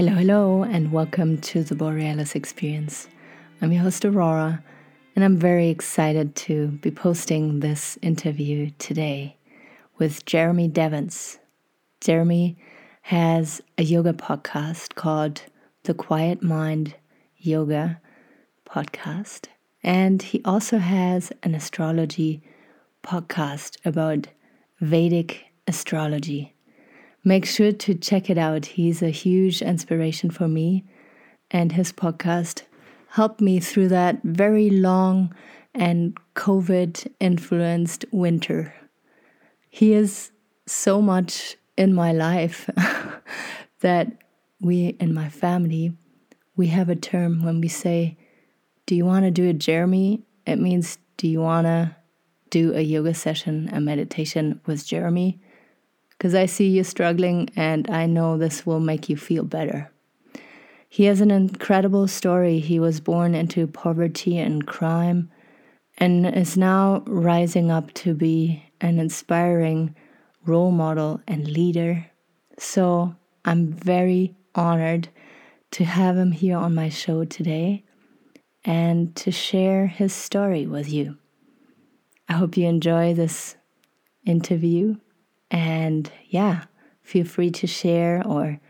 Hello, hello, and welcome to the Borealis Experience. I'm your host, Aurora, and I'm very excited to be posting this interview today with Jeremy Devens. Jeremy has a yoga podcast called The Quiet Mind Yoga Podcast, and he also has an astrology podcast about Vedic astrology. Make sure to check it out. He's a huge inspiration for me, and his podcast helped me through that very long and COVID influenced winter. He is so much in my life that we in my family we have a term when we say do you want to do it jeremy it means do you want to do a yoga session a meditation with jeremy because I see you struggling and I know this will make you feel better. He has an incredible story. He was born into poverty and crime and is now rising up to be an inspiring role model and leader. So I'm very honored to have him here on my show today and to share his story with you. I hope you enjoy this interview and yeah, feel free to share or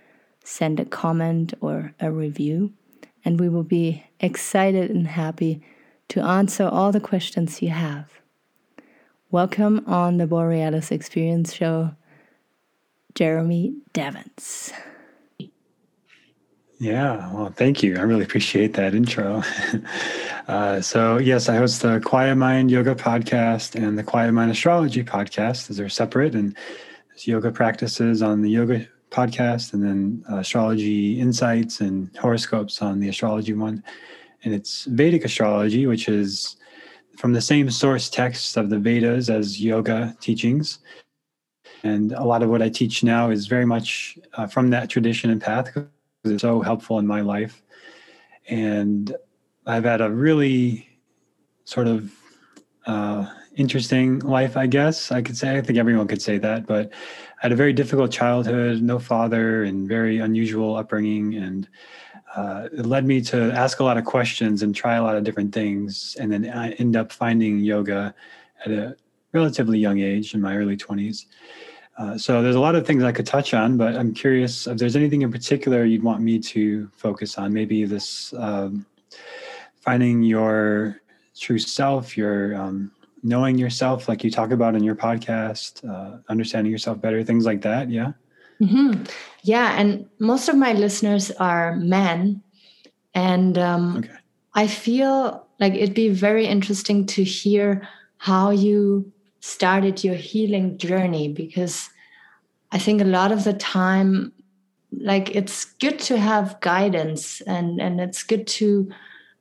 send a comment or a review. And we will be excited and happy to answer all the questions you have. Welcome on the Borealis Experience Show, Jeremy Devens. Yeah, well, thank you. I really appreciate that intro. uh, so, yes, I host the Quiet Mind Yoga podcast and the Quiet Mind Astrology podcast. Those are separate, and there's yoga practices on the yoga podcast, and then astrology insights and horoscopes on the astrology one. And it's Vedic astrology, which is from the same source texts of the Vedas as yoga teachings. And a lot of what I teach now is very much uh, from that tradition and path is so helpful in my life. And I've had a really sort of uh, interesting life, I guess I could say. I think everyone could say that, but I had a very difficult childhood, no father, and very unusual upbringing. And uh, it led me to ask a lot of questions and try a lot of different things. And then I end up finding yoga at a relatively young age in my early 20s. Uh, so there's a lot of things I could touch on, but I'm curious if there's anything in particular you'd want me to focus on. Maybe this um, finding your true self, your um, knowing yourself, like you talk about in your podcast, uh, understanding yourself better, things like that. Yeah. Mm-hmm. Yeah, and most of my listeners are men, and um, okay. I feel like it'd be very interesting to hear how you started your healing journey because I think a lot of the time, like it's good to have guidance and and it's good to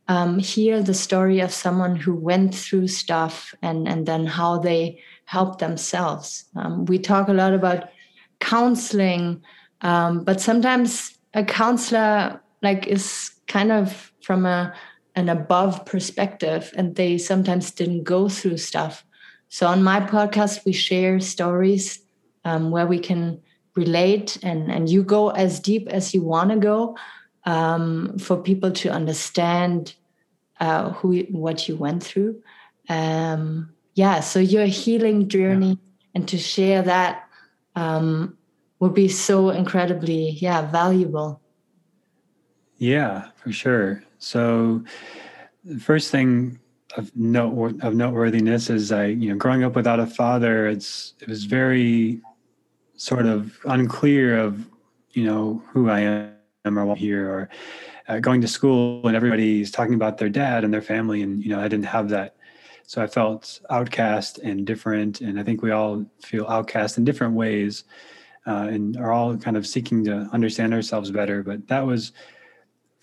um, hear the story of someone who went through stuff and and then how they help themselves. Um, we talk a lot about counseling, um, but sometimes a counselor like is kind of from a an above perspective, and they sometimes didn't go through stuff so on my podcast, we share stories um, where we can relate and, and you go as deep as you want to go um, for people to understand uh, who what you went through. Um, yeah, so your healing journey yeah. and to share that um, would be so incredibly yeah valuable. Yeah, for sure. So the first thing of note of noteworthiness is I, you know, growing up without a father, it's it was very sort of unclear of, you know, who I am or what I'm here, or uh, going to school and everybody's talking about their dad and their family, and you know, I didn't have that, so I felt outcast and different, and I think we all feel outcast in different ways, uh, and are all kind of seeking to understand ourselves better. But that was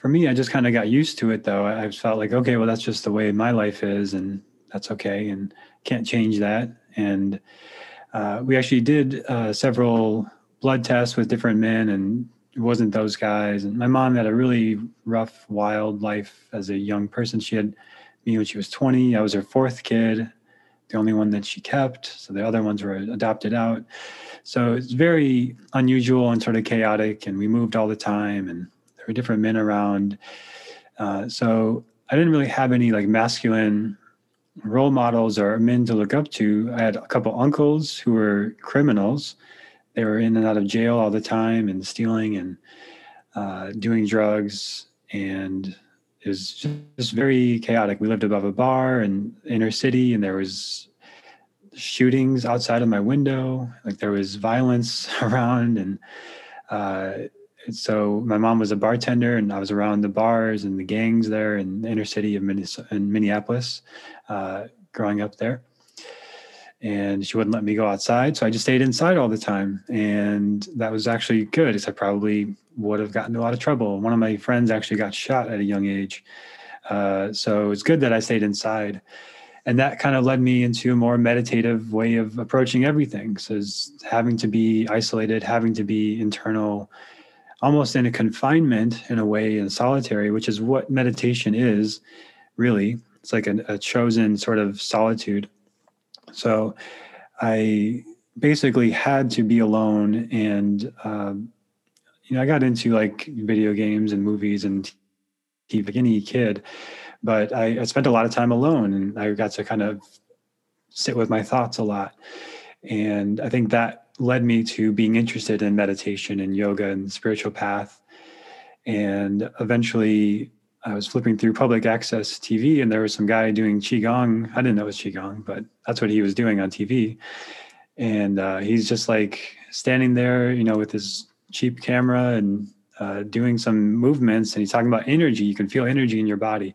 for me, I just kind of got used to it though. I felt like, okay, well, that's just the way my life is, and that's okay, and can't change that. And uh, we actually did uh, several blood tests with different men, and it wasn't those guys. And my mom had a really rough, wild life as a young person. She had me when she was 20. I was her fourth kid, the only one that she kept. So the other ones were adopted out. So it's very unusual and sort of chaotic. And we moved all the time. And different men around. Uh, so I didn't really have any like masculine role models or men to look up to. I had a couple uncles who were criminals. They were in and out of jail all the time and stealing and uh, doing drugs. And it was just very chaotic. We lived above a bar in inner city, and there was shootings outside of my window. Like there was violence around, and uh, so my mom was a bartender, and I was around the bars and the gangs there in the inner city of in Minneapolis, uh, growing up there. And she wouldn't let me go outside, so I just stayed inside all the time, and that was actually good. Because I probably would have gotten a lot of trouble. One of my friends actually got shot at a young age, uh, so it's good that I stayed inside and that kind of led me into a more meditative way of approaching everything so having to be isolated having to be internal almost in a confinement in a way in solitary which is what meditation is really it's like a, a chosen sort of solitude so i basically had to be alone and um, you know i got into like video games and movies and TV, any kid but I, I spent a lot of time alone and I got to kind of sit with my thoughts a lot. And I think that led me to being interested in meditation and yoga and the spiritual path. And eventually I was flipping through public access TV and there was some guy doing Qigong. I didn't know it was Qigong, but that's what he was doing on TV. And uh, he's just like standing there, you know, with his cheap camera and uh, doing some movements and he's talking about energy. You can feel energy in your body.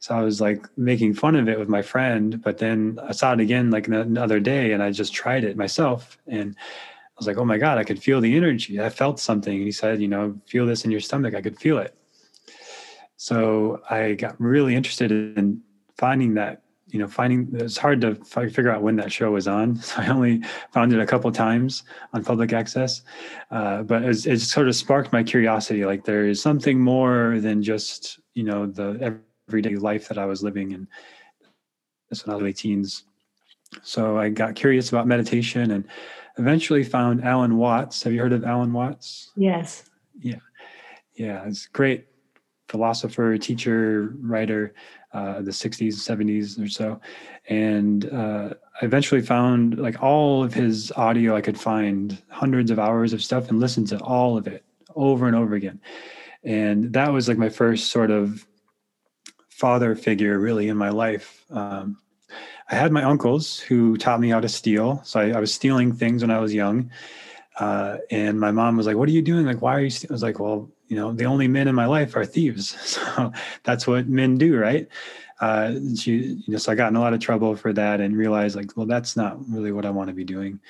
So I was like making fun of it with my friend, but then I saw it again like another day and I just tried it myself. And I was like, oh my God, I could feel the energy. I felt something. And he said, you know, feel this in your stomach. I could feel it. So I got really interested in finding that, you know, finding it's hard to figure out when that show was on. So I only found it a couple times on public access. Uh, but it, it sort of sparked my curiosity. Like there is something more than just, you know, the everyday life that I was living in. This when I was early teens. So I got curious about meditation and eventually found Alan Watts. Have you heard of Alan Watts? Yes. Yeah. Yeah. It's great philosopher, teacher, writer, uh, the 60s, 70s or so. And uh, I eventually found like all of his audio I could find, hundreds of hours of stuff, and listened to all of it over and over again. And that was like my first sort of father figure really in my life. Um, I had my uncles who taught me how to steal. So I, I was stealing things when I was young. Uh, and my mom was like, What are you doing? Like, why are you? Stealing? I was like, Well, you know, the only men in my life are thieves. So that's what men do, right? Uh, she, you know, so I got in a lot of trouble for that and realized, like, well, that's not really what I want to be doing.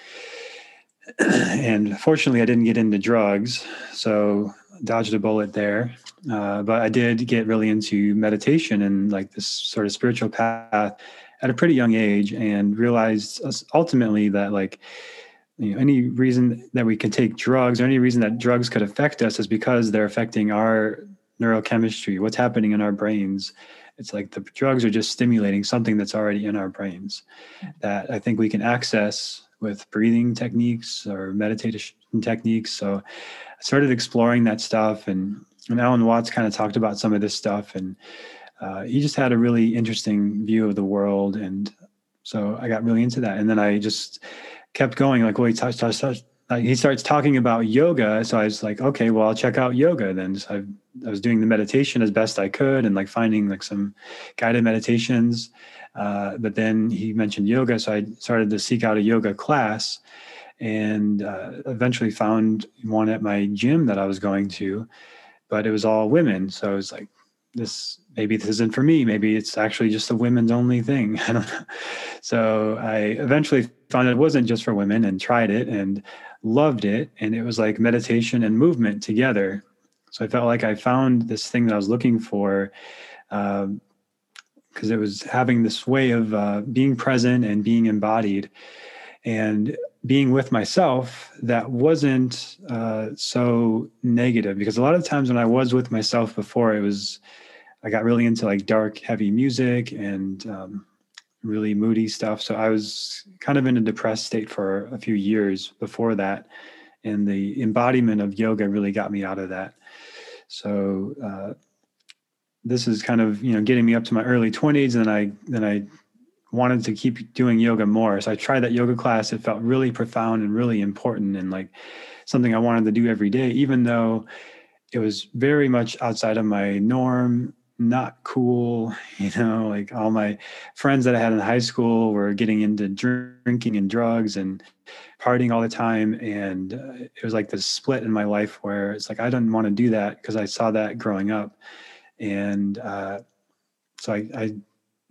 and fortunately, I didn't get into drugs. So dodged a bullet there. Uh, but I did get really into meditation and like this sort of spiritual path at a pretty young age and realized ultimately that like you know any reason that we can take drugs or any reason that drugs could affect us is because they're affecting our neurochemistry what's happening in our brains it's like the drugs are just stimulating something that's already in our brains that i think we can access with breathing techniques or meditation techniques so i started exploring that stuff and and Alan Watts kind of talked about some of this stuff, and uh, he just had a really interesting view of the world, and so I got really into that. And then I just kept going, like, well, he touched, touched, touched. Like, he starts talking about yoga, so I was like, okay, well, I'll check out yoga then. So I, I was doing the meditation as best I could, and like finding like some guided meditations. Uh, but then he mentioned yoga, so I started to seek out a yoga class and uh, eventually found one at my gym that I was going to but it was all women. So I was like, this maybe this isn't for me. Maybe it's actually just a women's only thing. I don't know. So I eventually found it wasn't just for women and tried it and loved it. And it was like meditation and movement together. So I felt like I found this thing that I was looking for. because um, it was having this way of uh, being present and being embodied and being with myself that wasn't uh, so negative because a lot of times when I was with myself before, it was I got really into like dark, heavy music and um, really moody stuff. So I was kind of in a depressed state for a few years before that, and the embodiment of yoga really got me out of that. So uh, this is kind of you know getting me up to my early 20s, and then I then I wanted to keep doing yoga more. So I tried that yoga class. It felt really profound and really important, and like something I wanted to do every day, even though it was very much outside of my norm not cool you know like all my friends that i had in high school were getting into drinking and drugs and partying all the time and uh, it was like this split in my life where it's like i didn't want to do that because i saw that growing up and uh, so I, I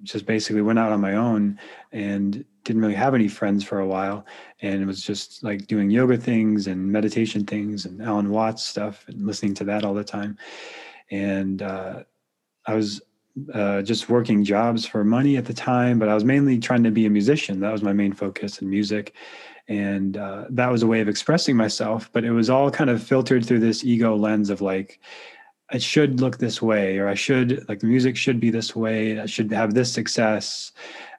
just basically went out on my own and didn't really have any friends for a while. And it was just like doing yoga things and meditation things and alan watts stuff and listening to that all the time. And uh, i was uh, just working jobs for money at the time but i was mainly trying to be a musician. That was my main focus in music. And uh, that was a way of expressing myself but it was all kind of filtered through this ego lens of like it should look this way or i should like the music should be this way i should have this success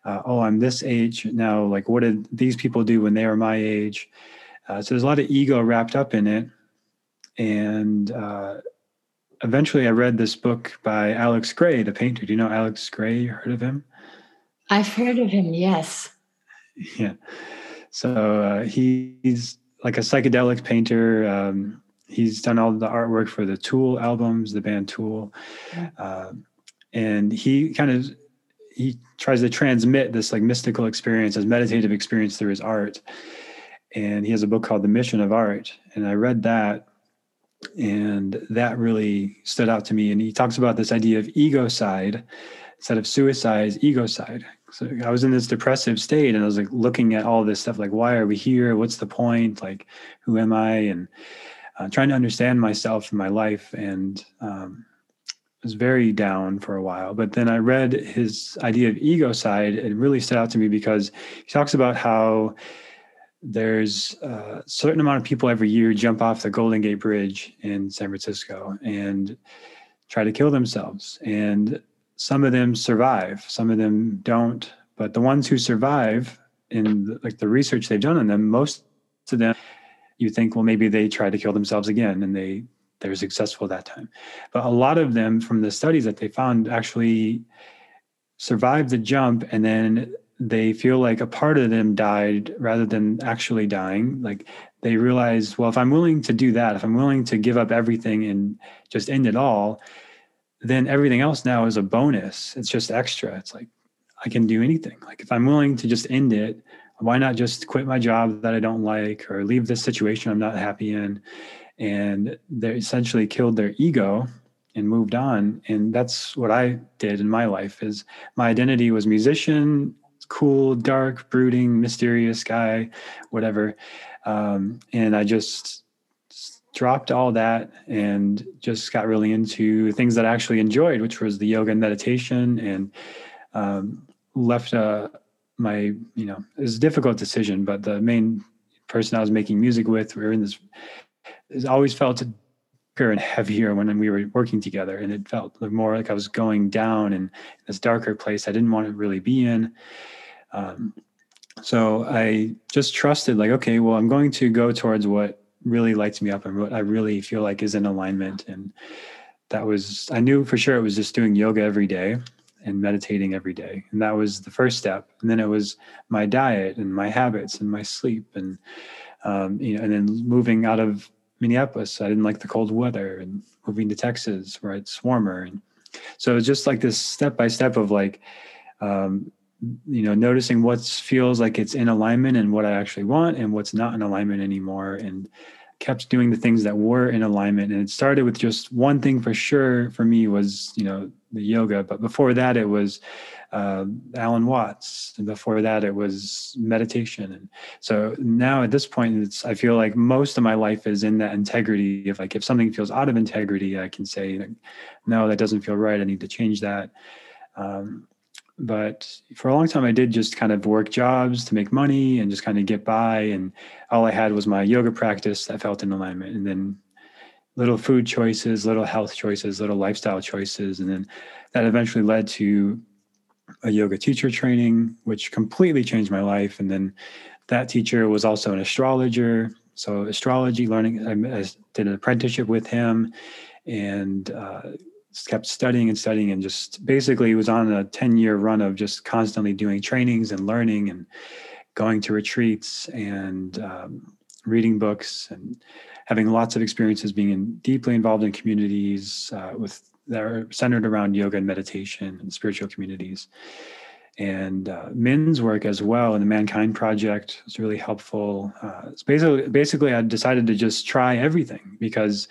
uh, oh i'm this age now like what did these people do when they were my age? Uh, so there's a lot of ego wrapped up in it. And uh, eventually i read this book by alex grey the painter. Do you know alex grey you heard of him? I've heard of him yes. Yeah. So uh, he's like a psychedelic painter um, he's done all the artwork for the Tool albums, the band Tool, uh, and he kind of he tries to transmit this like mystical experience, this meditative experience through his art. And he has a book called The Mission of Art, and I read that, and that really stood out to me. And he talks about this idea of egocide instead of suicide, egocide. So I was in this depressive state, and I was like looking at all this stuff, like why are we here? What's the point? Like who am I? And uh, trying to understand myself and my life and um, was very down for a while. But then I read his idea of egocide. It really stood out to me because he talks about how there's a certain amount of people every year jump off the Golden Gate Bridge in San Francisco and try to kill themselves. And some of them survive, some of them don't. But the ones who survive, in like the research they've done on them, most of them you think, well, maybe they tried to kill themselves again and they they were successful that time. But a lot of them from the studies that they found actually survived the jump and then they feel like a part of them died rather than actually dying. Like they realize, well, if I'm willing to do that, if I'm willing to give up everything and just end it all, then everything else now is a bonus. It's just extra. It's like I can do anything. Like if I'm willing to just end it, why not just quit my job that I don't like or leave this situation I'm not happy in? And they essentially killed their ego and moved on. And that's what I did in my life is my identity was musician, cool, dark, brooding, mysterious guy, whatever. Um, and I just dropped all that and just got really into things that I actually enjoyed, which was the yoga and meditation and um, left a, my you know it was a difficult decision but the main person i was making music with we were in this it always felt bigger and heavier when we were working together and it felt more like i was going down in this darker place i didn't want to really be in. Um, so i just trusted like okay well i'm going to go towards what really lights me up and what i really feel like is in alignment and that was i knew for sure it was just doing yoga every day and meditating every day. And that was the first step. And then it was my diet and my habits and my sleep and um, you know, and then moving out of Minneapolis, I didn't like the cold weather and moving to Texas where it's warmer. And so it's just like this step by step of like, um, you know, noticing what feels like it's in alignment and what I actually want and what's not in alignment anymore. And kept doing the things that were in alignment. And it started with just one thing for sure for me was, you know, the yoga. But before that, it was uh, Alan Watts. And before that, it was meditation. And so now at this point, it's, I feel like most of my life is in that integrity if like, if something feels out of integrity, I can say, no, that doesn't feel right. I need to change that. Um, but for a long time i did just kind of work jobs to make money and just kind of get by and all i had was my yoga practice that felt in alignment and then little food choices little health choices little lifestyle choices and then that eventually led to a yoga teacher training which completely changed my life and then that teacher was also an astrologer so astrology learning i did an apprenticeship with him and uh, kept studying and studying and just basically was on a 10 year run of just constantly doing trainings and learning and going to retreats and um, reading books and having lots of experiences being in, deeply involved in communities uh, with that are centered around yoga and meditation and spiritual communities and uh, Men's work as well in the Mankind Project was really helpful. Uh, basically, basically, I decided to just try everything because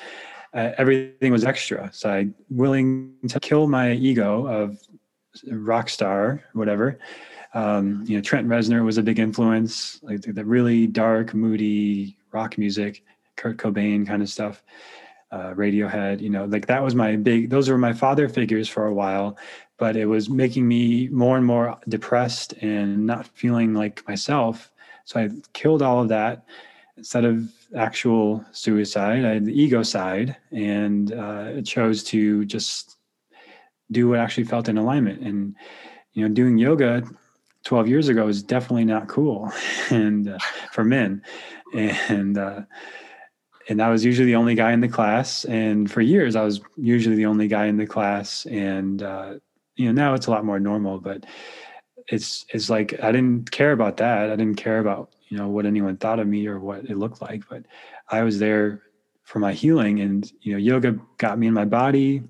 uh, everything was extra. So I willing to kill my ego of rock star, whatever. Um, you know, Trent Reznor was a big influence, like the, the really dark, moody rock music, Kurt Cobain kind of stuff uh, Radiohead, you know, like that was my big, those were my father figures for a while, but it was making me more and more depressed and not feeling like myself. So I killed all of that instead of actual suicide. I had the egocide and uh, chose to just do what actually felt in alignment. And, you know, doing yoga 12 years ago was definitely not cool and uh, for men. And, uh, and I was usually the only guy in the class. And for years, I was usually the only guy in the class. And uh, you know, now it's a lot more normal. But it's it's like I didn't care about that. I didn't care about you know what anyone thought of me or what it looked like. But I was there for my healing, and you know, yoga got me in my body,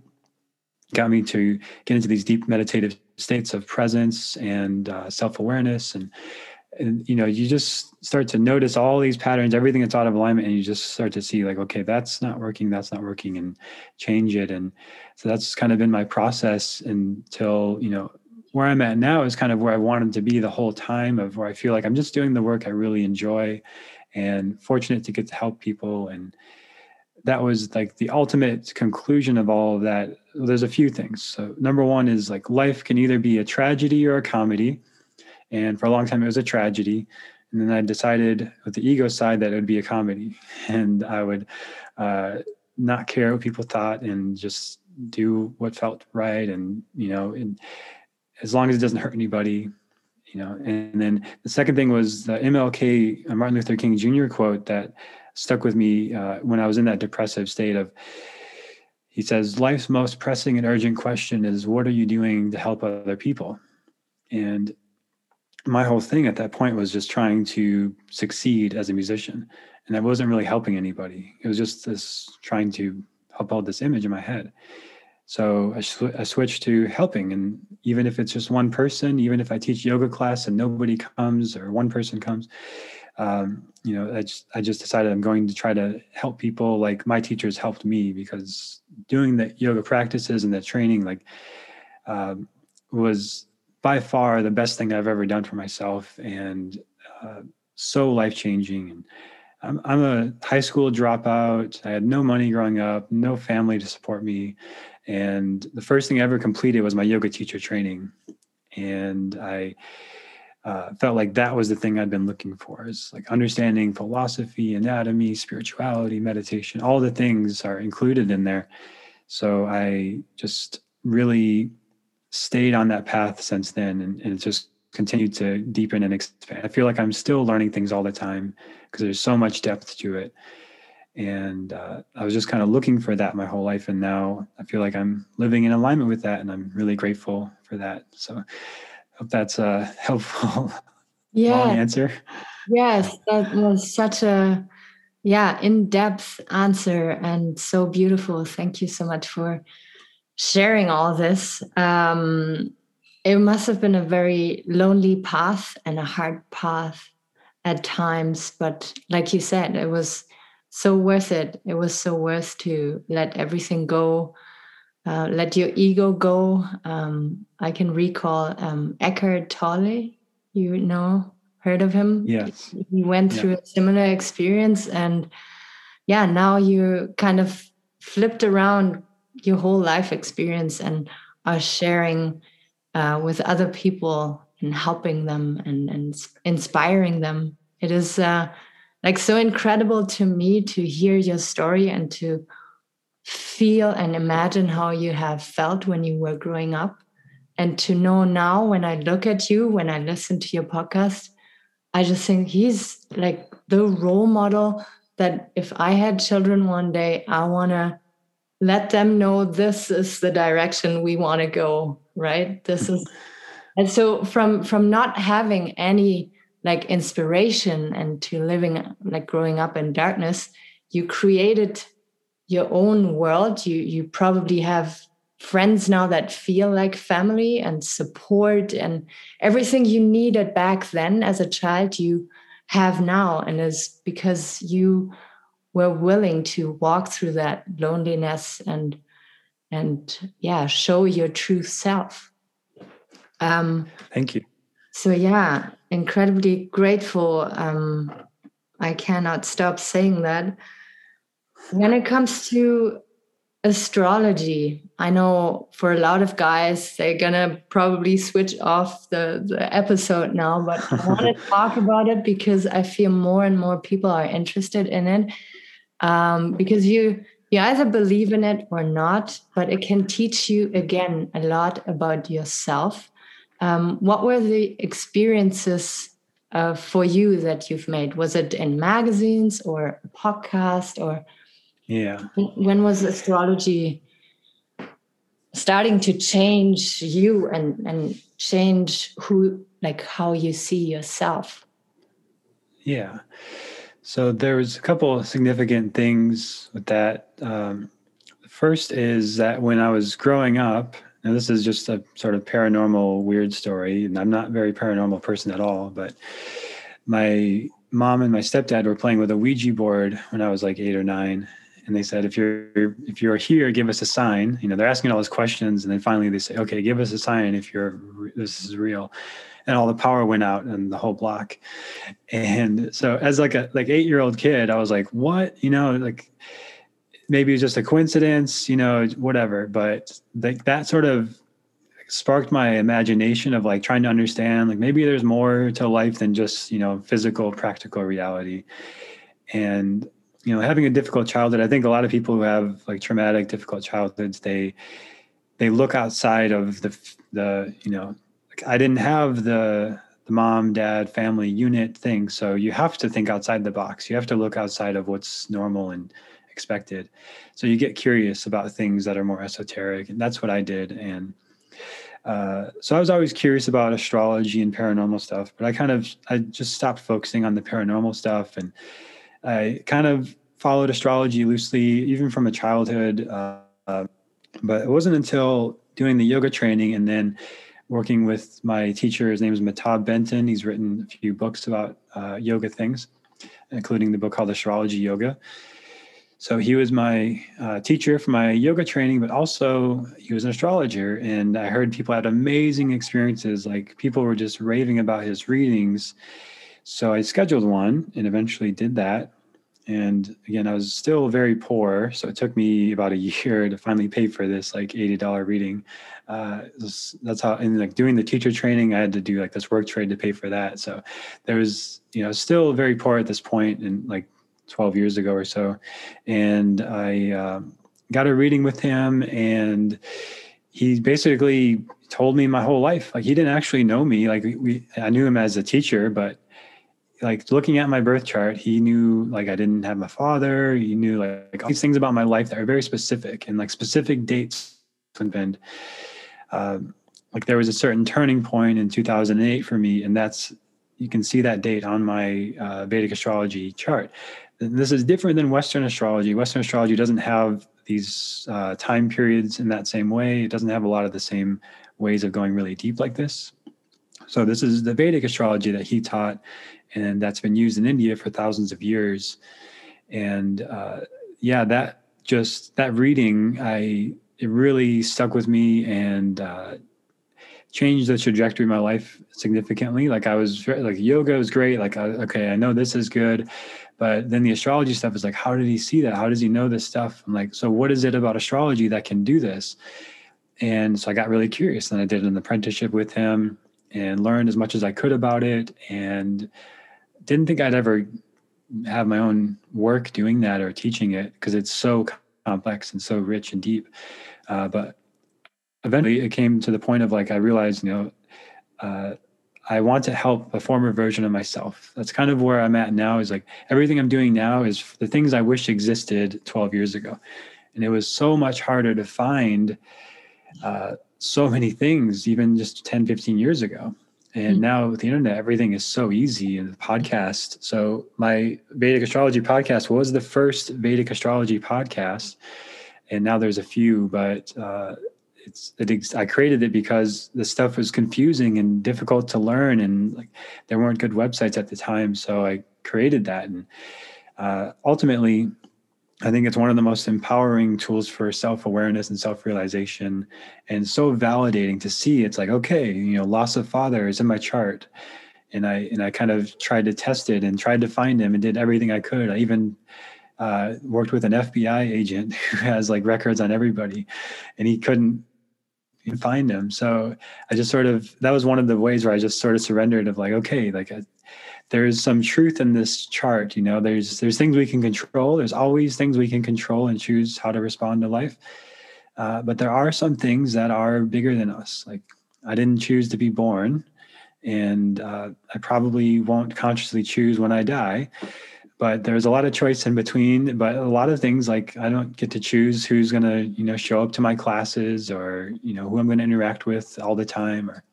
got me to get into these deep meditative states of presence and uh, self awareness and and you know you just start to notice all these patterns everything that's out of alignment and you just start to see like okay that's not working that's not working and change it and so that's kind of been my process until you know where i'm at now is kind of where i wanted to be the whole time of where i feel like i'm just doing the work i really enjoy and fortunate to get to help people and that was like the ultimate conclusion of all of that there's a few things so number one is like life can either be a tragedy or a comedy and for a long time, it was a tragedy. And then I decided with the egocide that it would be a comedy. And I would uh, not care what people thought and just do what felt right. And, you know, and as long as it doesn't hurt anybody, you know. And then the second thing was the MLK, uh, Martin Luther King Jr. quote that stuck with me uh, when I was in that depressive state of, he says, life's most pressing and urgent question is, what are you doing to help other people? And my whole thing at that point was just trying to succeed as a musician and i wasn't really helping anybody it was just this trying to uphold this image in my head so I, sw- I, switched to helping and even if it's just one person even if i teach yoga class and nobody comes or one person comes um, you know I just, I just decided i'm going to try to help people like my teachers helped me because doing the yoga practices and the training like um, was by far the best thing I've ever done for myself and uh, so life changing. And I'm, I'm a high school dropout. I had no money growing up, no family to support me. And the first thing I ever completed was my yoga teacher training. And I uh, felt like that was the thing I'd been looking for is like understanding philosophy, anatomy, spirituality, meditation, all the things are included in there. So I just really stayed on that path since then and, and just continued to deepen and expand. I feel like I'm still learning things all the time because there's so much depth to it. And uh, I was just kind of looking for that my whole life. And now I feel like I'm living in alignment with that. And I'm really grateful for that. So I hope that's a helpful yeah. long answer. Yes, that was such a yeah in-depth answer and so beautiful. Thank you so much for sharing all this. Um, it must have been a very lonely path and a hard path at times, but like you said, it was so worth it. It was so worth to let everything go, uh, let your ego go. Um, I can recall um, Eckhart Tolle. You know, heard of him? Yes. He went through a similar experience, and yeah, now you kind of flipped around your whole life experience and are sharing uh, with other people and helping them and, and inspiring them. It is uh, like so incredible to me to hear your story and to feel and imagine how you have felt when you were growing up. And to know now, when I look at you, when I listen to your podcast, I just think he's like the role model that if I had children one day, I want to let them know this is the direction we want to go right this is and so from from not having any like inspiration and to living like growing up in darkness you created your own world. You you probably have friends now that feel like family and support and everything you needed back then as a child you have now. And is because you were willing to walk through that loneliness and and yeah show your true self. Um thank you. so yeah incredibly grateful um i cannot stop saying that. When it comes to astrology i know for a lot of guys they're gonna probably switch off the, the episode now but i want to talk about it because i feel more and more people are interested in it. Um, because you you either believe in it or not but it can teach you again a lot about yourself um, what were the experiences uh, for you that you've made was it in magazines or a podcast or yeah. When was astrology starting to change you and and change who like how you see yourself? Yeah. So there was a couple of significant things with that. Um, first is that when I was growing up, and this is just a sort of paranormal weird story, and I'm not a very paranormal person at all, but my mom and my stepdad were playing with a Ouija board when I was like eight or nine, and they said, if you're if you're here, give us a sign. You know, they're asking all those questions, and then finally they say, okay, give us a sign if you're this is real. And all the power went out and the whole block. And so, as like a like eight year old kid, I was like, what? You know, like maybe it's just a coincidence, you know, whatever. But like that sort of sparked my imagination of like trying to understand like maybe there's more to life than just you know physical practical reality and you know having a difficult childhood i think a lot of people who have like traumatic difficult childhoods they they look outside of the the you know i didn't have the the mom dad family unit thing so you have to think outside the box you have to look outside of what's normal and expected so you get curious about things that are more esoteric and that's what i did and uh, so I was always curious about astrology and paranormal stuff, but I kind of I just stopped focusing on the paranormal stuff and I kind of followed astrology loosely, even from a childhood. Uh, but it wasn't until doing the yoga training and then working with my teacher. His name is Mehtab Benton. He's written a few books about uh, yoga things, including the book called Astrology Yoga. So he was my uh, teacher for my yoga training, but also he was an astrologer. And I heard people had amazing experiences. Like people were just raving about his readings so I scheduled one and eventually did that. And again, I was still very poor. So it took me about a year to finally pay for this like $80 reading. Uh, that's how, and like doing the teacher training, I had to do like this work trade to pay for that. So there was, you know, still very poor at this point and like 12 years ago or so. And I um, got a reading with him and he basically told me my whole life. Like he didn't actually know me. Like we, I knew him as a teacher, but like looking at my birth chart, he knew like I didn't have my father. He knew like, all these things about my life that are very specific and like specific dates. And um, like there was a certain turning point in 2008 for me, and that's you can see that date on my uh, Vedic astrology chart. This is different than Western astrology. Western astrology doesn't have these uh, time periods in that same way. It doesn't have a lot of the same ways of going really deep like this. So this is the Vedic astrology that he taught, and that's been used in India for thousands of years. And uh, yeah, that just that reading, I it really stuck with me and uh, changed the trajectory of my life significantly. Like I was like yoga was great. Like okay, I know this is good, but then the astrology stuff is like, how did he see that? How does he know this stuff? I'm like, so what is it about astrology that can do this? And so I got really curious, and I did an apprenticeship with him and learned as much as I could about it and didn't think I'd ever have my own work doing that or teaching it because it's so complex and so rich and deep. Uh, but eventually it came to the point of like, I realized, you know, uh, I want to help a former version of myself. That's kind of where I'm at now is like everything I'm doing now is the things I wish existed 12 years ago. and it was so much harder to find uh, so many things even just 10 15 years ago and mm-hmm. now with the internet everything is so easy and the podcast so my vedic astrology podcast was the first vedic astrology podcast and now there's a few but uh, it's it, I created it because the stuff was confusing and difficult to learn, and like there weren't good websites at the time. So I created that, and uh, ultimately, I think it's one of the most empowering tools for self awareness and self realization, and so validating to see. It's like okay, you know, loss of father is in my chart, and I and I kind of tried to test it and tried to find him and did everything I could. I even uh, worked with an FBI agent who has like records on everybody, and he couldn't find him. So I just sort of that was one of the ways where I just sort of surrendered of like, okay, like I, there's some truth in this chart. You know, there's there's things we can control. There's always things we can control and choose how to respond to life. Uh, but there are some things that are bigger than us. Like I didn't choose to be born, and uh, I probably won't consciously choose when I die but there's a lot of choice in between but a lot of things like i don't get to choose who's going to you know show up to my classes or you know who i'm going to interact with all the time or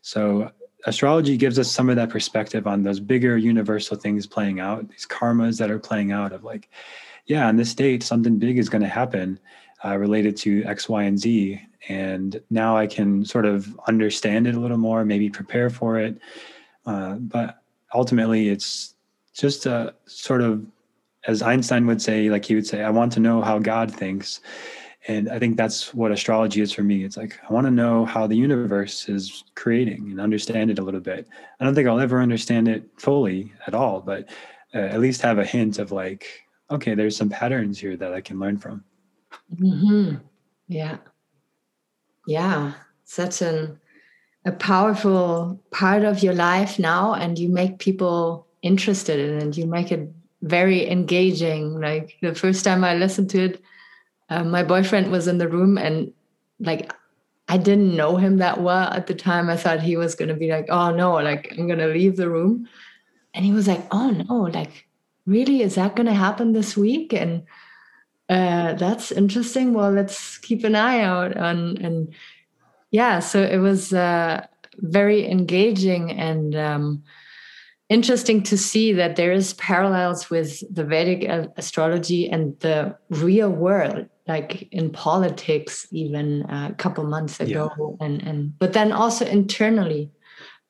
so astrology gives us some of that perspective on those bigger universal things playing out these karmas that are playing out of like yeah on this date something big is going to happen uh, related to x y and z. And now i can sort of understand it a little more maybe prepare for it. Uh, but ultimately it's just a sort of as Einstein would say, like he would say, I want to know how God thinks. And I think that's what astrology is for me. It's like, I want to know how the universe is creating and understand it a little bit. I don't think I'll ever understand it fully at all, but uh, at least have a hint of like, okay, there's some patterns here that I can learn from. Mm-hmm. Yeah. Yeah. Such an, a powerful part of your life now. And you make people interested in it. You make it very engaging. Like the first time I listened to it, uh, my boyfriend was in the room and like I didn't know him that well at the time. I thought he was going to be like, oh no, like I'm going to leave the room. And he was like, oh no, like really, is that going to happen this week? And uh, that's interesting. Well, let's keep an eye out on. And yeah, so it was uh, very engaging and um, interesting to see that there is parallels with the Vedic astrology and the real world, like in politics, even a couple months ago, yeah. and and but then also internally,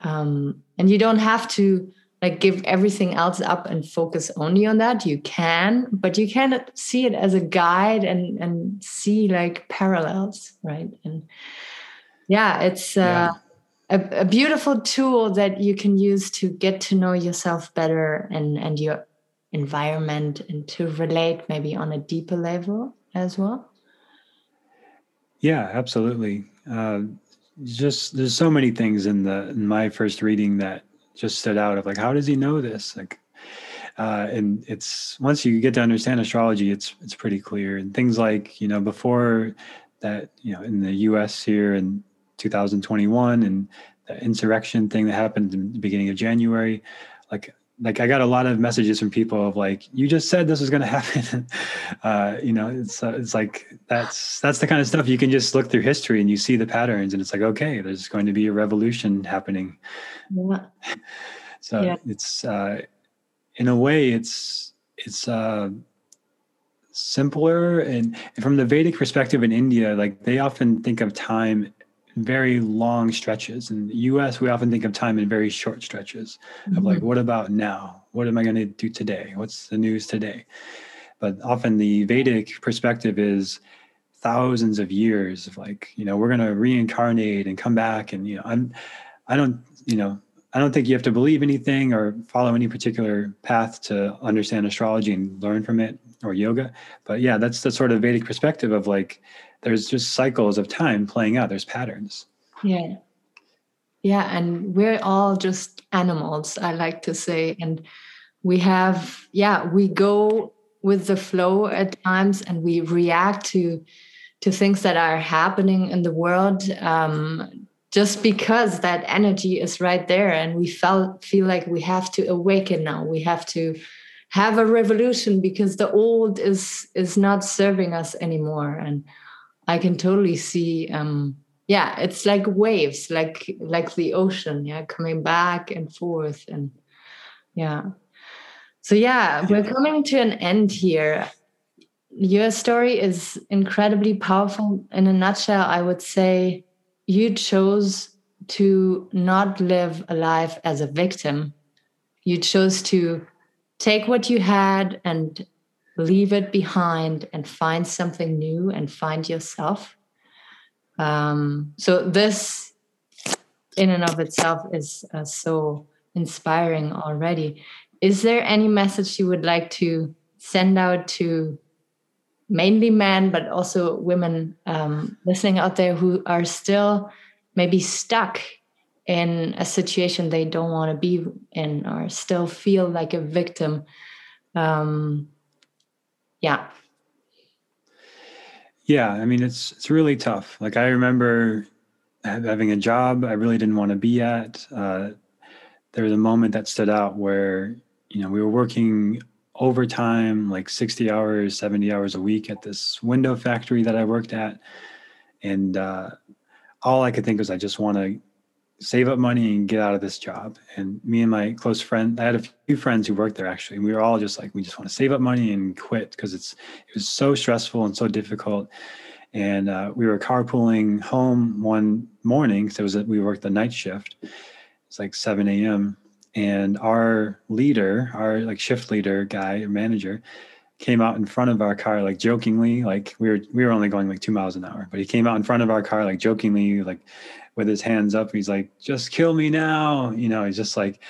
um, and you don't have to like give everything else up and focus only on that. You can, but you can see it as a guide and and see like parallels, right? And yeah, it's. Uh, yeah a, a beautiful tool that you can use to get to know yourself better and and your environment and to relate maybe on a deeper level as well? Yeah absolutely. Uh, just there's so many things in the in my first reading that just stood out of like how does he know this? Like uh, and it's once you get to understand astrology it's it's pretty clear. And things like you know before that you know in the us here in 2021 and the insurrection thing that happened in the beginning of January. Like, like I got a lot of messages from people of like, you just said this was going to happen. uh, you know, it's uh, it's like that's that's the kind of stuff you can just look through history and you see the patterns, and it's like, okay, there's going to be a revolution happening. Yeah. so yeah. it's uh, in a way, it's it's uh, simpler and, and from the Vedic perspective in India, like they often think of time very long stretches. In the US, we often think of time in very short stretches mm-hmm. of like, mm-hmm. what about now? What am I going to do today? What's the news today? But often the Vedic perspective is thousands of years of like, you know, we're going to reincarnate and come back. And, you know, I'm, I don't, you know, I don't think you have to believe anything or follow any particular path to understand astrology and learn from it or yoga. But yeah, that's the sort of Vedic perspective of like, there's just cycles of time playing out. There's patterns. Yeah. Yeah and we're all just animals i like to say and we have yeah we go with the flow at times and we react to to things that are happening in the world um, just because that energy is right there and we felt feel like we have to awaken now. We have to have a revolution because the old is is not serving us anymore and i can totally see um yeah it's like waves like like the ocean yeah coming back and forth and yeah. So yeah we're coming to an end here. Your story is incredibly powerful. In a nutshell i would say you chose to not live a life as a victim. You chose to take what you had and leave it behind and find something new and find yourself. Um, so this in and of itself is uh, so inspiring already. Is there any message you would like to send out to mainly men but also women um, listening out there who are still maybe stuck in a situation they don't want to be in or still feel like a victim? Um, yeah. Yeah i mean it's it's really tough. Like i remember having a job i really didn't want to be at. Uh, there was a moment that stood out where you know we were working overtime like 60 hours 70 hours a week at this window factory that i worked at. And uh, all i could think was i just want to save up money and get out of this job. And me and my close friend, I had a few friends who worked there actually. And we were all just like, we just want to save up money and quit because it's it was so stressful and so difficult. And uh, we were carpooling home one morning. So it was we worked the night shift. It's like 7 a.m. And our leader, our like shift leader guy or manager, came out in front of our car like jokingly like we were we were only going like two miles an hour but he came out in front of our car like jokingly like with his hands up. He's like, just kill me now. You know, he's just like,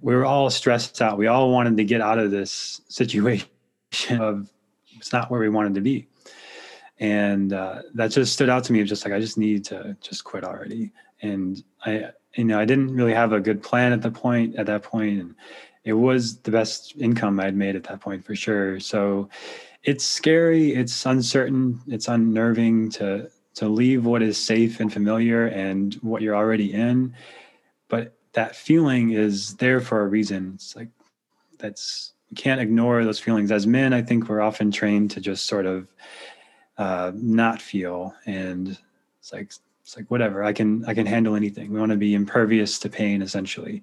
we were all stressed out. We all wanted to get out of this situation of it's not where we wanted to be. And uh, that just stood out to me. Just like, I just need to just quit already. And I, you know, I didn't really have a good plan at the point, at that point. And it was the best income I'd made at that point for sure. So it's scary. It's uncertain. It's unnerving to, to leave what is safe and familiar and what you're already in. But that feeling is there for a reason. It's like that's you can't ignore those feelings. As men i think we're often trained to just sort of uh, not feel and it's like it's like whatever i can i can handle anything. We want to be impervious to pain essentially.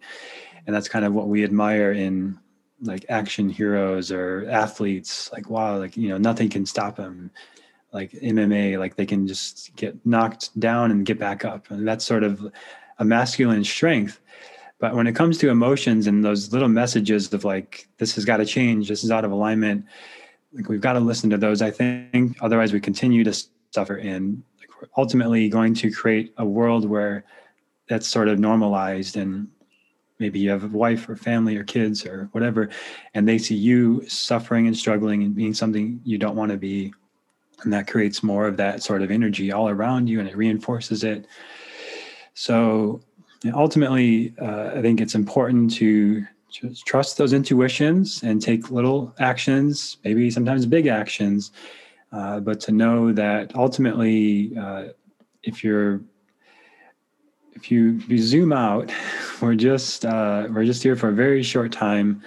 And that's kind of what we admire in like action heroes or athletes. Like wow like you know nothing can stop them like MMA, like they can just get knocked down and get back up. And that's sort of a masculine strength. But when it comes to emotions and those little messages of like, this has got to change, this is out of alignment, like we've got to listen to those, I think. Otherwise, we continue to suffer. And like we're ultimately going to create a world where that's sort of normalized and maybe you have a wife or family or kids or whatever and they see you suffering and struggling and being something you don't want to be and that creates more of that sort of energy all around you and it reinforces it. So ultimately uh, i think it's important to just trust those intuitions and take little actions maybe sometimes big actions uh, but to know that ultimately uh, if you're if you, if you zoom out we're just uh, we're just here for a very short time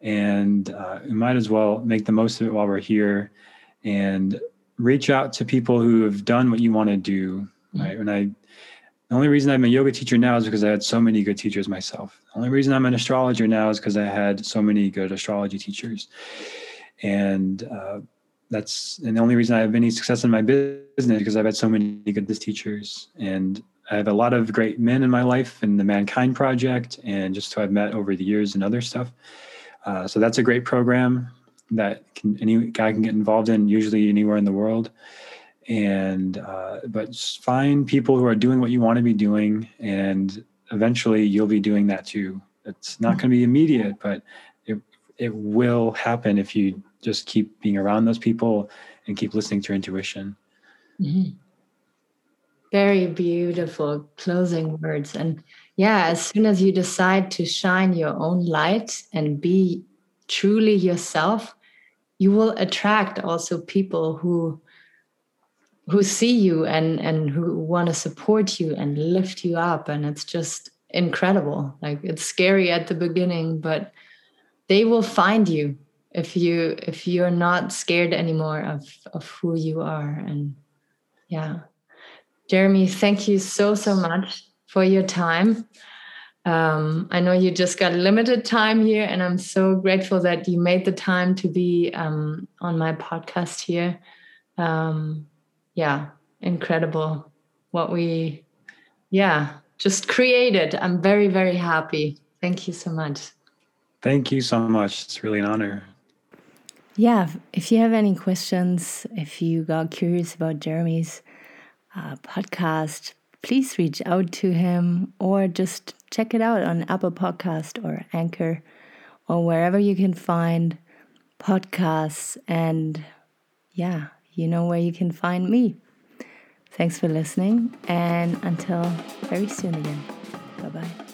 and uh, we might as well make the most of it while we're here and reach out to people who have done what you want to do. Mm-hmm. Right. And I, the only reason I'm a yoga teacher now is because I had so many good teachers myself. The only reason I'm an astrologer now is because I had so many good astrology teachers. And uh, that's and the only reason I have any success in my business because I've had so many good teachers. And I have a lot of great men in my life in the Mankind Project and just who I've met over the years and other stuff. Uh, so that's a great program that can, any guy can get involved in, usually anywhere in the world. And uh, but find people who are doing what you want to be doing, and eventually you'll be doing that too. It's not going to be immediate, but it it will happen if you just keep being around those people and keep listening to your intuition. Mm-hmm. Very beautiful closing words. And yeah, as soon as you decide to shine your own light and be truly yourself, you will attract also people who who see you and and who want to support you and lift you up and it's just incredible. Like it's scary at the beginning but they will find you if you if you're not scared anymore of of who you are. And yeah. Jeremy thank you so so much for your time um, i know you just got limited time here and i'm so grateful that you made the time to be um, on my podcast here. Um, yeah incredible what we yeah just created. I'm very very happy. Thank you so much. Thank you so much. It's really an honor. Yeah, if you have any questions, if you got curious about Jeremy's uh, podcast, please reach out to him or just check it out on Apple Podcast or Anchor or wherever you can find podcasts. And yeah, you know where you can find me. Thanks for listening, and until very soon again. Bye bye.